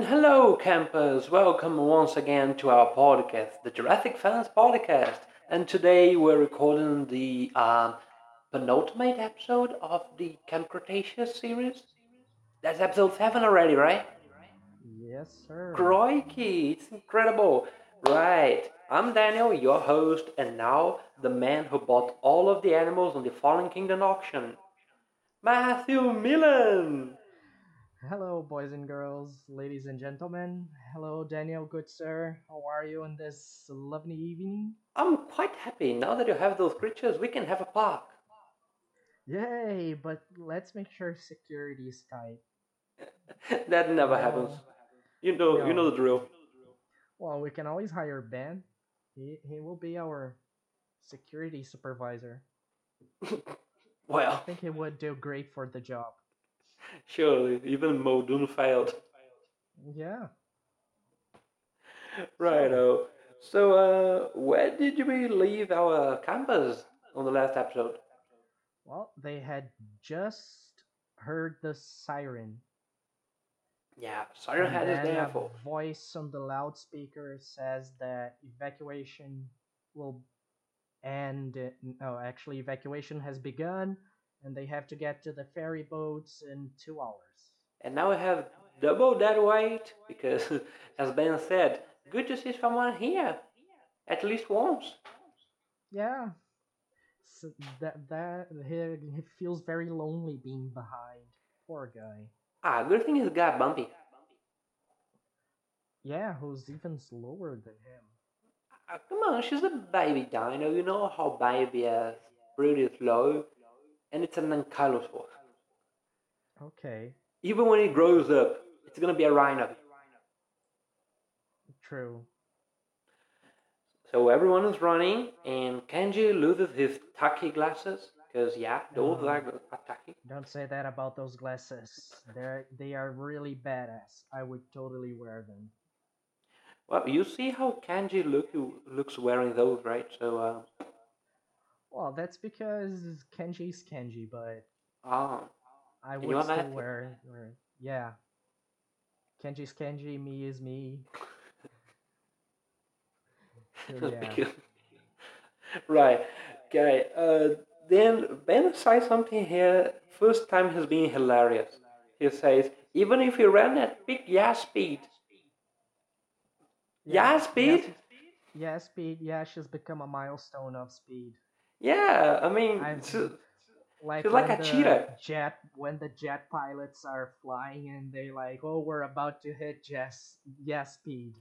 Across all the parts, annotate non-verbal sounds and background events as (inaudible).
And hello, campers! Welcome once again to our podcast, the Jurassic Fans Podcast. And today we're recording the um, penultimate episode of the Camp Cretaceous series. That's episode 7 already, right? Yes, sir. Crikey, it's incredible. Right, I'm Daniel, your host, and now the man who bought all of the animals on the Fallen Kingdom auction, Matthew Millen. Hello, boys and girls, ladies and gentlemen. Hello, Daniel, good sir. How are you on this lovely evening? I'm quite happy. Now that you have those creatures, we can have a park. Yay, but let's make sure security is tight. (laughs) that never No. happens. You know, you know the drill. Well, we can always hire Ben. He, he will be our security supervisor. (laughs) Well, I think he would do great for the job. Surely, even Modun failed. Yeah. Righto. So, uh, where did we leave our campers on the last episode? Well, they had just heard the siren. Yeah, Siren And Head is then there a for. voice on the loudspeaker says that evacuation will end. No, actually, evacuation has begun, and they have to get to the ferry boats in two hours. And now we have double that weight because, (laughs) as Ben said, good to see someone here. At least once. Yeah, so that that he, he feels very lonely being behind. Poor guy. Ah, good thing he's got Bumpy. Yeah, who's even slower than him. Ah, come on, she's a baby dino. You know how baby is pretty slow. And it's an ankylosaur. Okay, Even when it grows up, it's gonna be a rhino. true. So everyone is running, and Kenji loses his tacky glasses. Because, yeah, those Oh. are, tacky. Don't say that about those glasses. They're they are really badass. I would totally wear them. Well, you see how Kenji look, looks wearing those, right? So, uh, Well, that's because Kenji's Kenji, but ah, I would still wear, wear yeah. Kenji's Kenji, me is me. (laughs) Yeah. Right. Okay. Uh, then Ben says something here. First time has been hilarious. He says, even if you ran at peak Yaz speed, yeah, speed. Yeah, speed. Yeah, she's become a milestone of speed. Yeah, I mean, I've- s- Like She's like a cheetah. jet when the jet pilots are flying and they like, oh, we're about to hit yes, yes speed.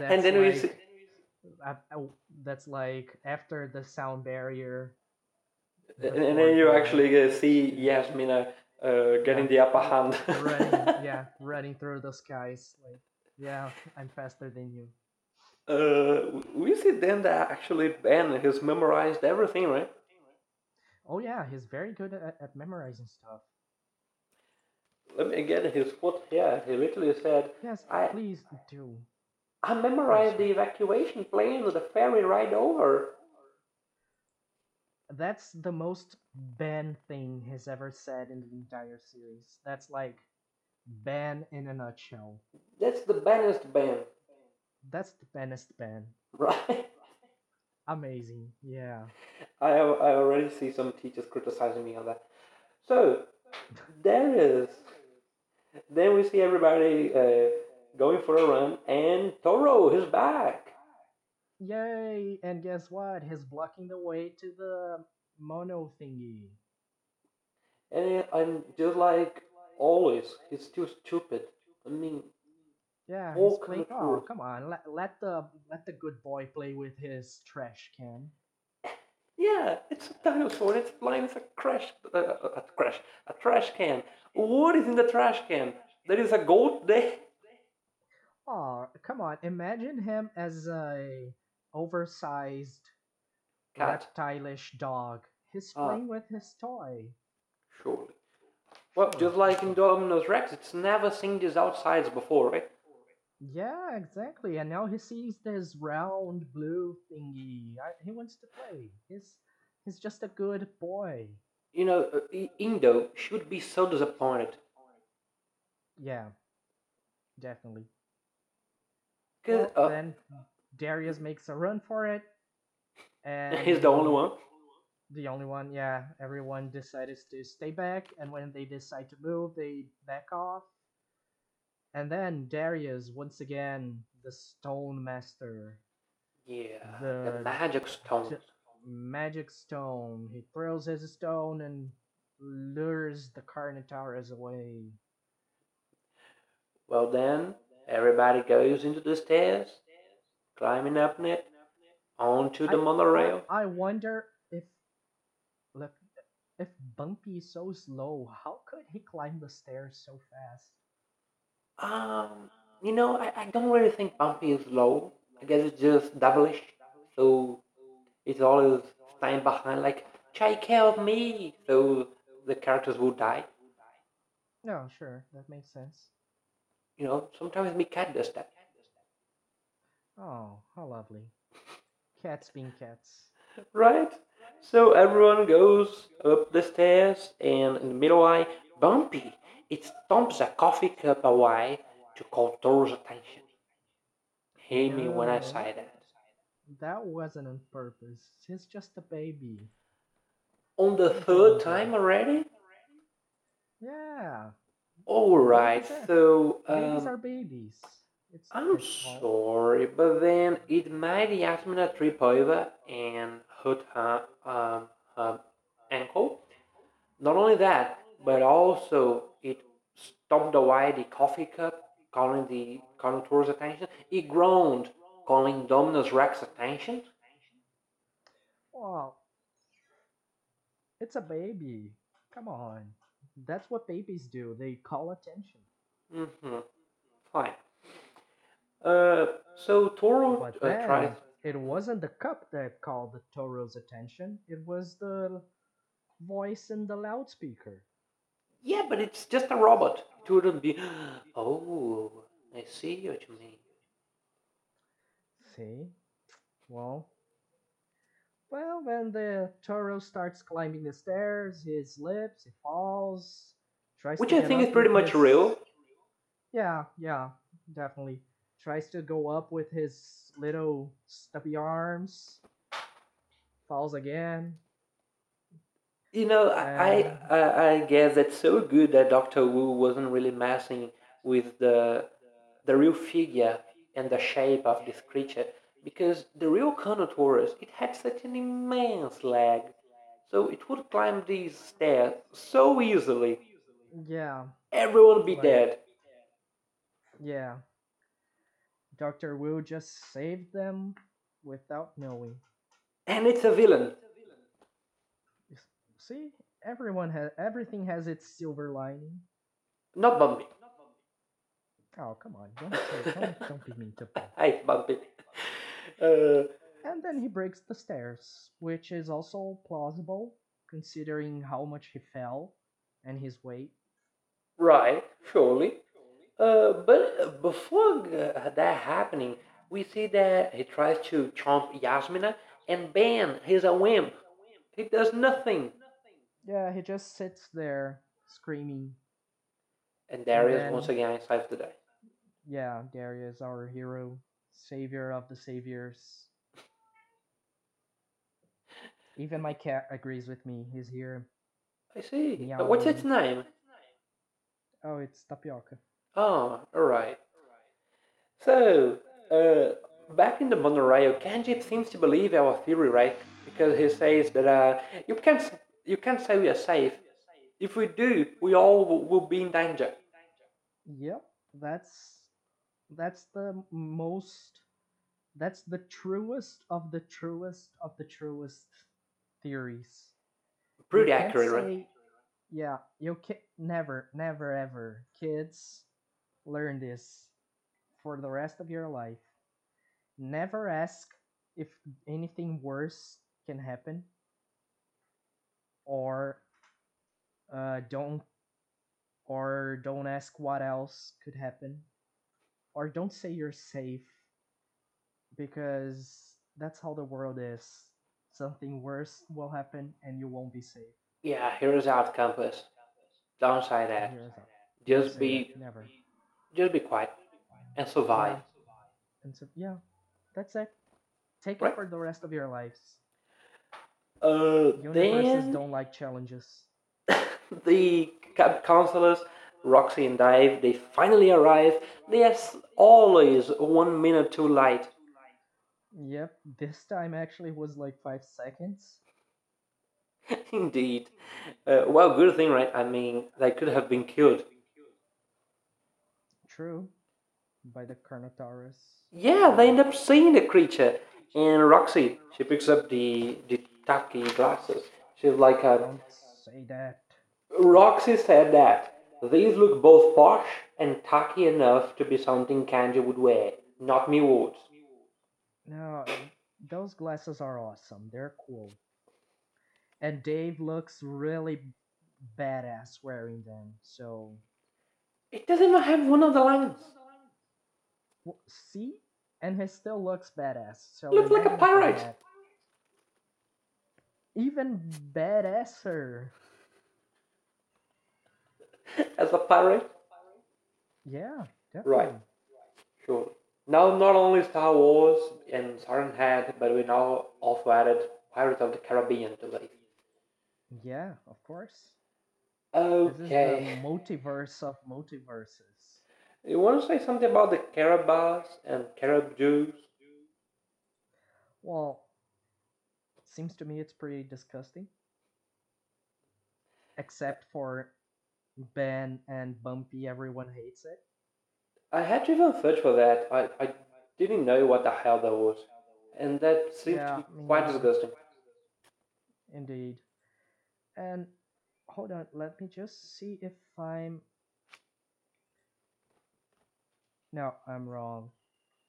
And then we see, I- I- that's like after the sound barrier. and, and then you actually uh, see Yasmina uh, getting the upper hand. running, (laughs) yeah, running through the skies. Like, yeah, I'm faster than you. Uh, we see then that actually Ben has memorized everything, right? Oh yeah, he's very good at, at memorizing stuff. Let me get his quote here. He literally said, Yes, I- please do. I memorized the evacuation plane with the ferry ride over. That's the most Ben thing he's ever said in the entire series. That's like Ben in a nutshell. That's the Benest Ben, That's the best Ben. right? Amazing. Yeah. I, I already see some teachers criticizing me on that. So, there is. Then we see everybody uh, going for a run, and Toro is back. Yay! And guess what? He's blocking the way to the mono thingy. And I'm just like always, he's too stupid. I mean, Yeah, he's playing. Oh, come on! Let, let the let the good boy play with his trash can. yeah, it's a dinosaur. It's flying. with a crash, uh, a crash, a trash can. What is in the trash can? There is a goat there. Oh, come on! Imagine him as a oversized Cat. reptilish dog. He's Ah. playing with his toy. Surely. Well, just like Indominus Rex, it's never seen these outsides before, right? Yeah, exactly. And now he sees this round blue thingy. I, he wants to play. He's he's just a good boy. You know, uh, Indo should be so disappointed. Yeah, definitely. Cause Well, uh, then Darius makes a run for it, (laughs) and he's the only one. the only one. Yeah, everyone decides to stay back, and when they decide to move, they back off. And then Darius, once again, the Stone Master, Yeah, the the magic stone. stones. magic stone. He throws his stone and lures the Carnotaurus away. Well, then everybody goes into the stairs, climbing up it onto the I, I, monorail. I wonder if, look, if Bumpy is so slow, how could he climb the stairs so fast? Um, you know, I, I don't really think Bumpy is low. I guess it's just devilish. So it's always staying behind, like, take care of me. So the characters will die. No, sure, that makes sense. You know, sometimes my cat does that. Oh, how lovely. Cats being cats. (laughs) Right? So everyone goes up the stairs, and in the middle I, Bumpy, it stomps a coffee cup away to call Toro's attention. Hear me when I say that. that wasn't on purpose. He's just a baby. On the third time already? Yeah, Alright, babies so babies um, are babies. It's I'm sorry, but then it made Yasmina trip over and hurt her, um, her ankle. Not only that, but also it stomped away the coffee cup, calling the Carnotaur's attention. It groaned, calling Dominus Rex attention. well. It's a baby. Come on. That's what babies do. They call attention. Mm-hmm. Fine. Uh, so Toro But uh, it wasn't the cup that called the Toro's attention. It was the voice in the loudspeaker. Yeah, but it's just a robot. It wouldn't be. (gasps) Oh, I see what you mean. See? Well, well, then the Toro starts climbing the stairs. He slips, he falls, tries Which I think is pretty much his. real. Yeah, yeah, definitely. Tries to go up with his little stubby arms. Falls again. You know, I, I I guess that's so good that Doctor Wu wasn't really messing with the the real figure and the shape of this creature because the real Carnotaurus it had such an immense leg, so it would climb these stairs so easily. yeah, Everyone would be like dead. yeah, Doctor Wu just saved them without knowing. And it's a villain. See, everyone has everything has its silver lining. Not Bumpy. Oh, come on, don't say, don't don't be mean to Bumpy. (laughs) Hey, Bumpy. Uh, And then he breaks the stairs, which is also plausible considering how much he fell and his weight. right, surely. Uh, but before uh, that happening, we see that he tries to chomp Yasmina, and bam, he's a wimp. He does nothing. Yeah, he just sits there screaming. And And Darius once then, again saves the day. yeah, Darius, our hero, savior of the saviors. Even my cat agrees with me. He's here I see. Uh, what's its name? Oh, it's Tapioca. Oh, alright. So, uh, back in the monorail, Kenji seems to believe our theory, right? Because he says that uh, you can't you can't say we are safe. If we do, we all will, will be in danger. Yep, that's that's the most that's the truest of the truest of the truest theories. Pretty accurate, right? yeah, you can never, never ever kids learn this for the rest of your life. Never ask if anything worse can happen or uh, don't or don't ask what else could happen or don't say you're safe because that's how the world is something worse will happen and you won't be safe Yeah, here's out, campus. Don't say that. here's out don't Just be that never Just be quiet and survive. Yeah. And so yeah, that's it. Take Right. it for the rest of your lives. Uh, Universes then don't like challenges. (laughs) the counselors, Roxie and Dave, they finally arrive. They are always one minute too late. Yep, this time actually was like five seconds. (laughs) Indeed. Uh, well, good thing, right? I mean, they could have been killed. True. By the Carnotaurus. Yeah, they end up seeing the creature. And Roxie, she picks up the the tacky glasses. She's like, uh, Don't say that. Roxie said that these look both posh and tacky enough to be something Kenji would wear. Not me would. No, those glasses are awesome. They're cool. And Dave looks really badass wearing them. So, It doesn't even have one of the lines. see? And he still looks badass. So Looks like a imagine if he pirate. had Even badasser. As a pirate? Yeah, definitely. Right. Sure. Now, not only Star Wars and Siren Head, but we now also added Pirates of the Caribbean to it. Yeah, of course. Okay. This is the multiverse of multiverses. You want to say something about the Carabas and carob chews? Well, seems to me it's pretty disgusting. Except for Ben and Bumpy, everyone hates it. I had to even search for that. I, I didn't know what the hell that was. And that seems Yeah, to be quite neither. disgusting. Indeed. And hold on, let me just see if I'm. No, I'm wrong.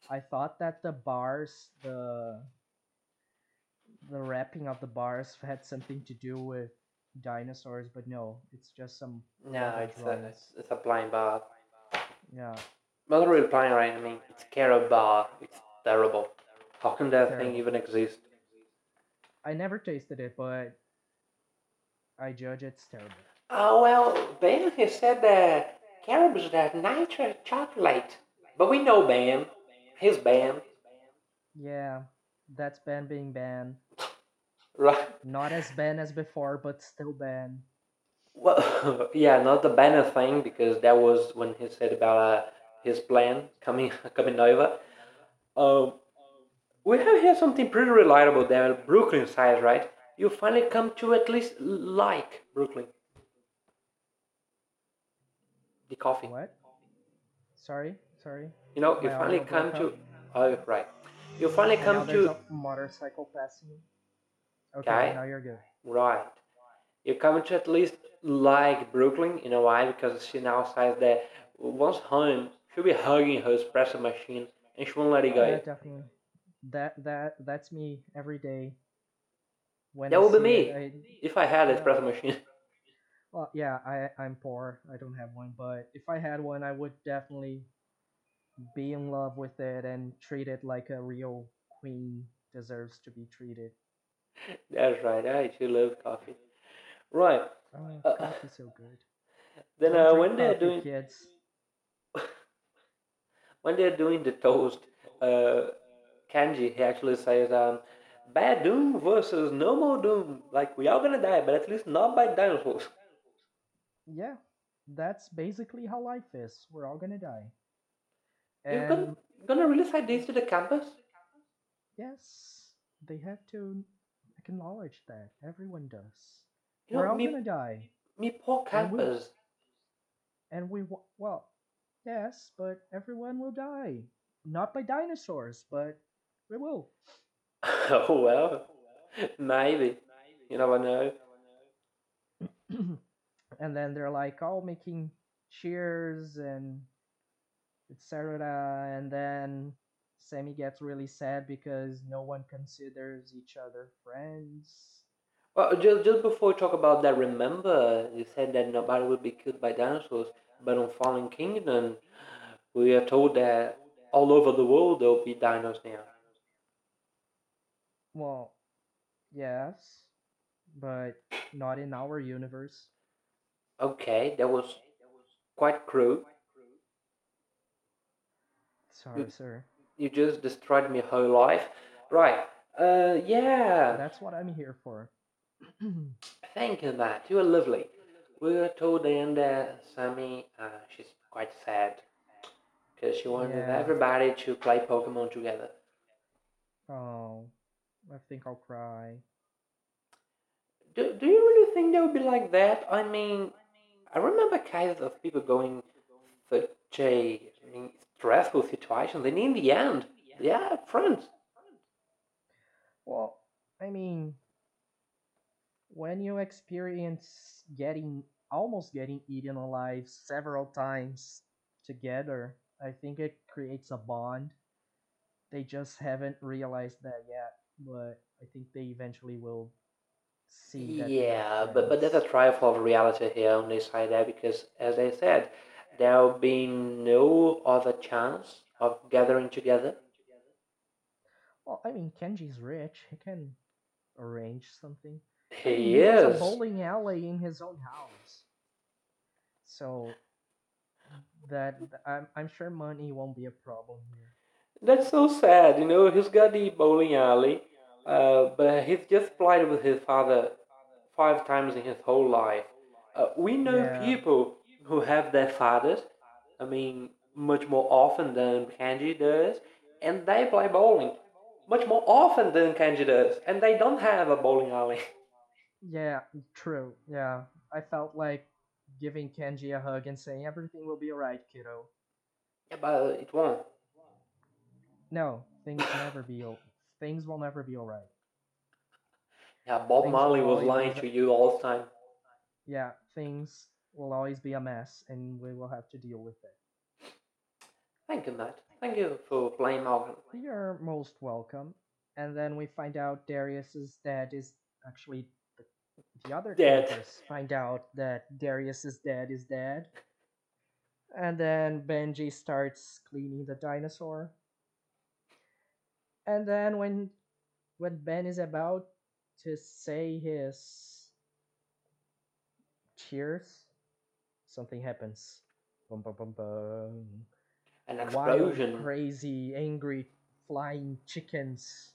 I thought that the bars, the the wrapping of the bars had something to do with dinosaurs, but no, it's just some No, it's a, it's, it's a blind bar. Yeah, Not really blind, right? I mean, it's carob bar. It's terrible. How can that thing even exist? I never tasted it, but I judge it's terrible. Oh, well, Ben he said that carob's that nitrate chocolate. But we know Ben. He's Ben. Yeah, that's Ben being Ben. Right? Not as Ben as before, but still Ben. Well, (laughs) yeah, not the banner thing because that was when he said about uh, his plan coming (laughs) coming over. Um, we have here something pretty relatable there. Brooklynn size, right? You finally come to at least like Brooklynn. The coffee. What? Sorry, sorry. You know, you finally come to. Oh, right. You finally And come to. a motorcycle passing. Okay, Okay. now you're good. Right. You come to at least like Brooklynn, in a why? Because she now says that once home, she'll be hugging her espresso machine and she won't let it Yeah, go. definitely. That that that's me every day. When That I would be me. I- If I had an Yeah. espresso machine. (laughs) well, yeah, I I'm poor. I don't have one, but if I had one, I would definitely be in love with it and treat it like a real queen deserves to be treated. That's right. I actually love coffee. Right. Oh, Uh, coffee's so good. (laughs) Then uh, when they're doing kids. (laughs) when they're doing the toast, uh, Kenji he actually says, um, "Bad Doom versus No More Doom. Like we are gonna die, but at least not by dinosaurs." Yeah, that's basically how life is. We're all gonna die. You're gonna, gonna really say this to the campus? yes, they have to acknowledge that. Everyone does. You We're know, all me, gonna die. me poor And we- campus. And we, well, yes, but everyone will die. Not by dinosaurs, but we will. (laughs) oh well, maybe. You never know. (clears throat) and then they're like all making cheers and etc. And then Sammy gets really sad because no one considers each other friends. Well, just just before we talk about that, remember you said that nobody would be killed by dinosaurs, but on Fallen Kingdom, we are told that all over the world there will be dinos now. Well, yes, but not in our universe. Okay, that was quite cruel. Sorry, sir. You just destroyed my whole life. Right. Uh, yeah. That's what I'm here for. (clears throat) Thank you, Matt. You are lovely. We were told then that Sammy, uh, she's quite sad because she wanted Yeah. everybody to play Pokemon together. Oh, I think I'll cry. Do, do you really think they would be like that? I mean, I remember cases of people going such a I mean, stressful situations, and in the end, yeah, friends. Well, I mean, when you experience getting almost getting eaten alive several times together, I think it creates a bond. They just haven't realized that yet, but I think they eventually will see that. Yeah, but but there's a trial of reality here on this side there because, as I said, there will be no other chance of gathering together. Well, I mean, Kenji's rich. He can arrange something. I He mean, has a is. bowling alley in his own house. So that I'm I'm sure money won't be a problem here. That's so sad, you know. He's got the bowling alley, uh, but he's just played with his father five times in his whole life. Uh, we know Yeah. people who have their fathers, I mean, much more often than Kenji does, and they play bowling much more often than Kenji does, and they don't have a bowling alley. (laughs) Yeah, true. Yeah, I felt like giving Kenji a hug and saying everything will be alright, kiddo. yeah, but it won't. No, things never be things will never be alright. Yeah, Bob Things Marley was lying to you all the time. Yeah, things will always be a mess, and we will have to deal with it. Thank you, Matt. Thank you for playing Malcolm. You're most welcome. And then we find out Darius's dad is actually the, the other Dead. find out that Darius's dad is dead. And then Benji starts cleaning the dinosaur. And then when when Ben is about to say his cheers, something happens. Bum, bum, bum, bum An wild, explosion. crazy, angry, flying chickens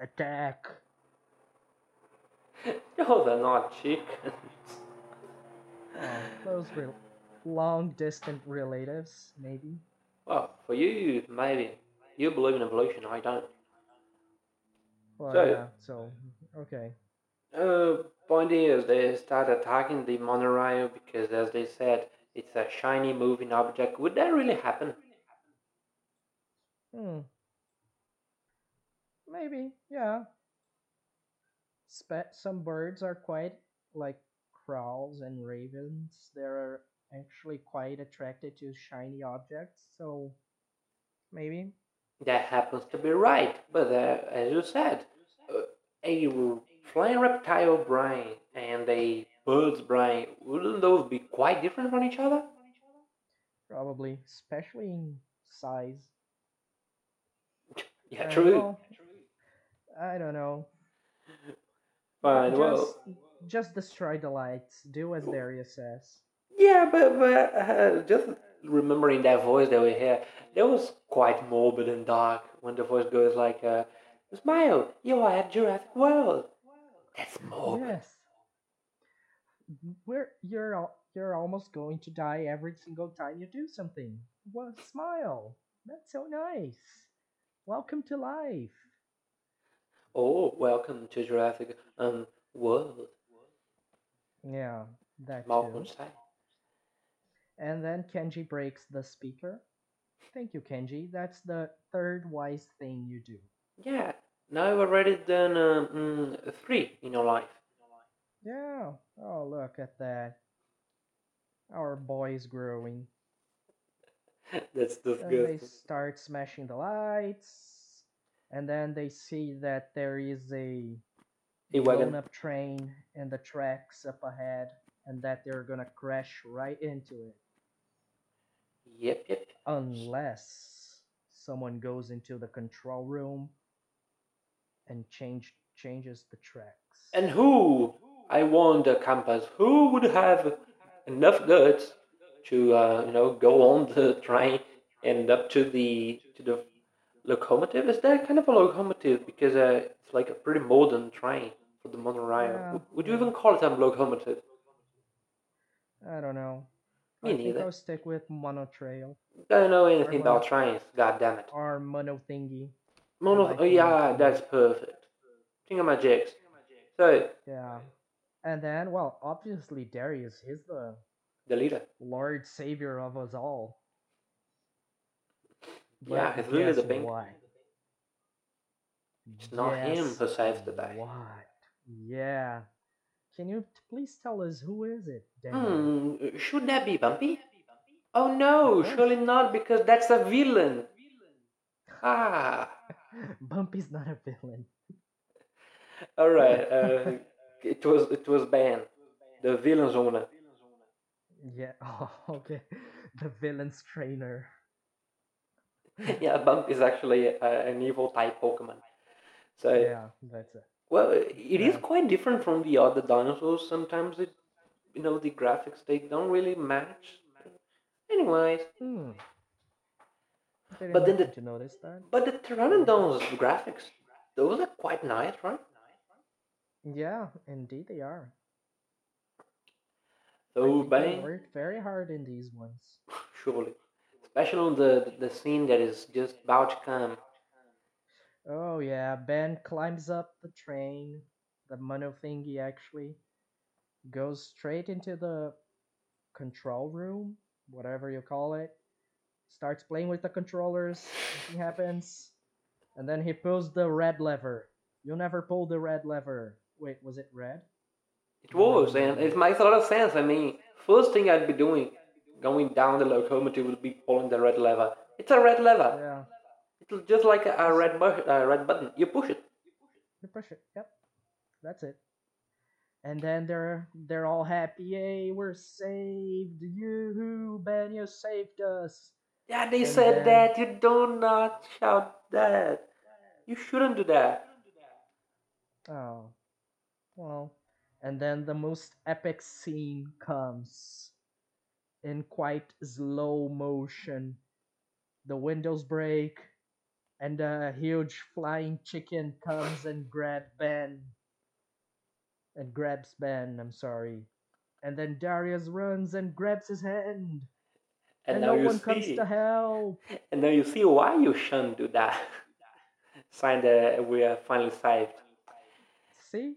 attack. (laughs) No, they're not chickens. Oh, those were long distant relatives, maybe. Well, for you, maybe. You believe in evolution, I don't. Well, So- yeah, so, okay. Uh, point is, they start attacking the monorail because, as they said, it's a shiny moving object. Would that really happen? Hmm. Maybe, yeah. Spe- some birds are quite like crows and ravens. They're actually quite attracted to shiny objects, so maybe. That happens to be right, but uh, as you said, uh, a flying reptile brain and a bird's brain, wouldn't those be quite different from each other? Probably, especially in size. (laughs) Yeah, And, true. well, I don't know. Fine, just, well, just destroy the lights. Do as Darius says. yeah, but, but uh, just remembering that voice that we hear, that was quite morbid and dark when the voice goes like, uh, Smile, you are at Jurassic World. That's morbid. Yes. We're you're you're almost going to die every single time you do something. Well, smile. That's so nice. Welcome to life. Oh, welcome to Jurassic um, World, Yeah, that too. And then Kenji breaks the speaker. Thank you, Kenji. That's the third wise thing you do. Yeah, now I've already done um, mm, three in your life. Yeah. Oh, look at that. Our boy is growing. (laughs) That's Then they start smashing the lights, and then they see that there is a A up train in the tracks up ahead, and that they're gonna crash right into it Yep, yep. unless someone goes into the control room and change changes the tracks. And who, I wonder, Campus, who would have enough guts to, uh, you know, go on the train and up to the to the locomotive. Is that kind of a locomotive? Because uh, it's like a pretty modern train for the monorail. Yeah, Would- you even call it a locomotive? I don't know. Me I think neither. I'll stick with monotrail I Don't know anything Or about trains. God damn it. or mono thingy. Mono. like oh, yeah, mono- that's perfect. Thingamajigs. So Yeah. And then, well, obviously Darius, he's the the leader. Lord Savior of us all. Yeah, But he's really the pink. what? It's not him who saves the day. What? Yeah. Can you please tell us who is it? Daniel? Hmm. Should that be Bumpy? Oh no, course. surely not, because that's a villain. Ah. (laughs) Bumpy's not a villain. All right. (laughs) Uh, it was it was Ben, the villain's owner. Yeah. (laughs) Oh, okay. The villain's trainer. (laughs) yeah, Bump is actually uh, an evil type Pokemon. So Yeah, that's it. well, it is Yeah. quite different from the other dinosaurs. Sometimes it, you know, the graphics they don't really match. Anyways, Hmm. But then the- to notice that. but the Pteranodon's graphics, those are quite nice, right? Yeah, indeed they are. So Ben, worked very hard in these ones. surely, especially on the the scene that is just about to come. Oh yeah, Ben climbs up the train, the mono thingy actually, goes straight into the control room, whatever you call it, starts playing with the controllers, nothing happens, and then he pulls the red lever. You never pull the red lever. Wait, was it red? It was, and it makes a lot of sense. I mean, first thing I'd be doing, going down the locomotive, would be pulling the red lever. It's a red lever. Yeah, It's just like a, red bu- a red button. You push it. you push it. Yep, that's it. And then they're they're all happy. Yay, we're saved! You, Ben, you saved us. Yeah, they And said then- that. You do not shout that. You shouldn't do that. Oh, well, and then the most epic scene comes in quite slow motion. The windows break, and a huge flying chicken comes and grabs Ben. And grabs Ben, I'm sorry. And then Darius runs and grabs his hand. And, And, now no one comes to help. And now you see why you shouldn't do that. (laughs) Signed, uh, we are finally saved. See?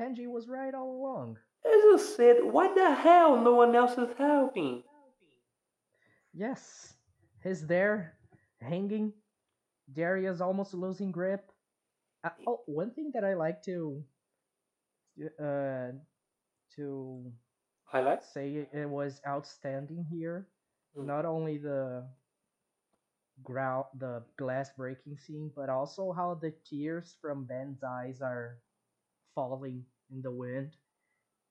Kenji was right all along. As I said, what the hell? No one else is helping. Yes, he's there, hanging. Darius almost losing grip. Uh, oh, one thing that I like to, uh, to Highlights? say it was outstanding here. Mm. Not only the ground, the glass breaking scene, but also how the tears from Ben's eyes are falling in the wind.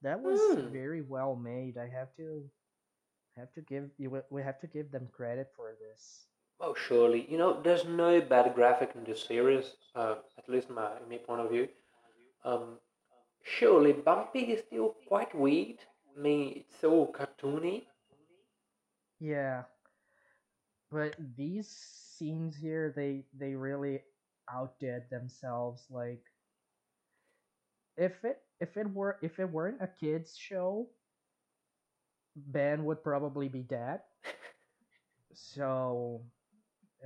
That was Mm. very well made. I have to have to give you. We have to give them credit for this. Oh, surely. You know, there's no bad graphic in this series, uh, at least my, in my point of view. Um, surely, Bumpy is still quite weird. I mean, it's so cartoony. Yeah, but these scenes here, they they really outdid themselves. Like, if it if it were if it weren't a kids show, Ben would probably be dead. So,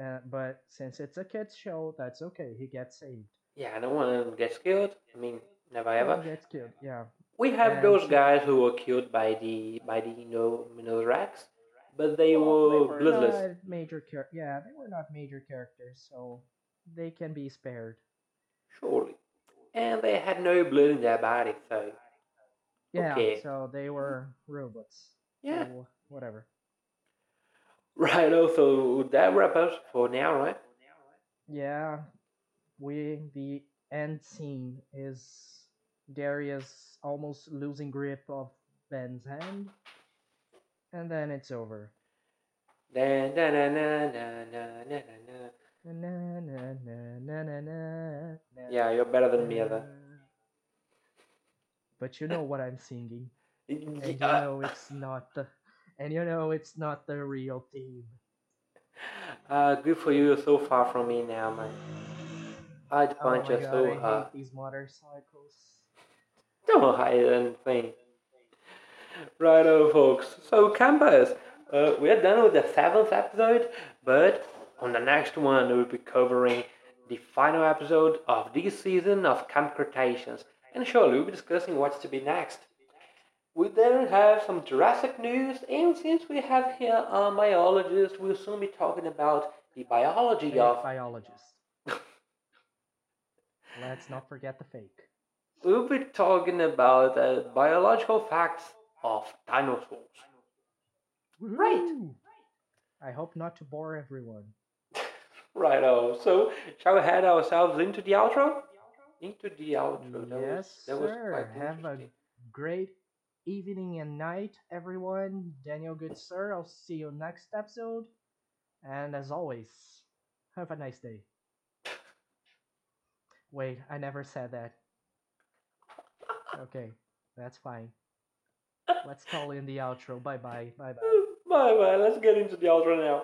uh, but since it's a kids show, that's okay. He gets saved. Yeah, no one gets killed. I mean, never No ever. gets killed. Yeah. We have And those guys who were killed by the by the you know Minorax, but they Well, were bloodless. not major char- Yeah, they were not major characters, so they can be spared. Surely, and they had no blood in their body, so Yeah, Okay. so they were robots. yeah. So, whatever. Right. Also, that wrap up for now, right? Yeah, we the end scene is Darius almost losing grip of Ben's hand, and then it's over. Na na na Yeah, you're better than me, na. But you know what I'm singing, (laughs) and you know it's not the, and you know it's not the real theme. Uh, good for you. You're so far from me now, man. I'd Oh punch my you god, so I hard. hate these motorcycles. Don't hide anything. Righto, folks. So, campers, uh, we're done with the seventh episode, but on the next one, we'll be covering the final episode of this season of Camp Cretaceous, and surely we'll be discussing what's to be next. We then have some Jurassic news, and since we have here a biologist, we'll soon be talking about the biology Fake of. biologist. Let's not forget the fake. We'll be talking about uh, biological facts of dinosaurs. Right. I hope not to bore everyone. Righto. So, shall we head ourselves into the outro? Into the outro. That yes, was, that was sir. quite Have a great evening and night, everyone. Daniel, good sir. I'll see you next episode. And as always, have a nice day. (laughs) Wait, I never said that. Okay, that's fine. Let's call in the outro. Bye bye. Bye bye. Bye bye. Let's get into the outro now.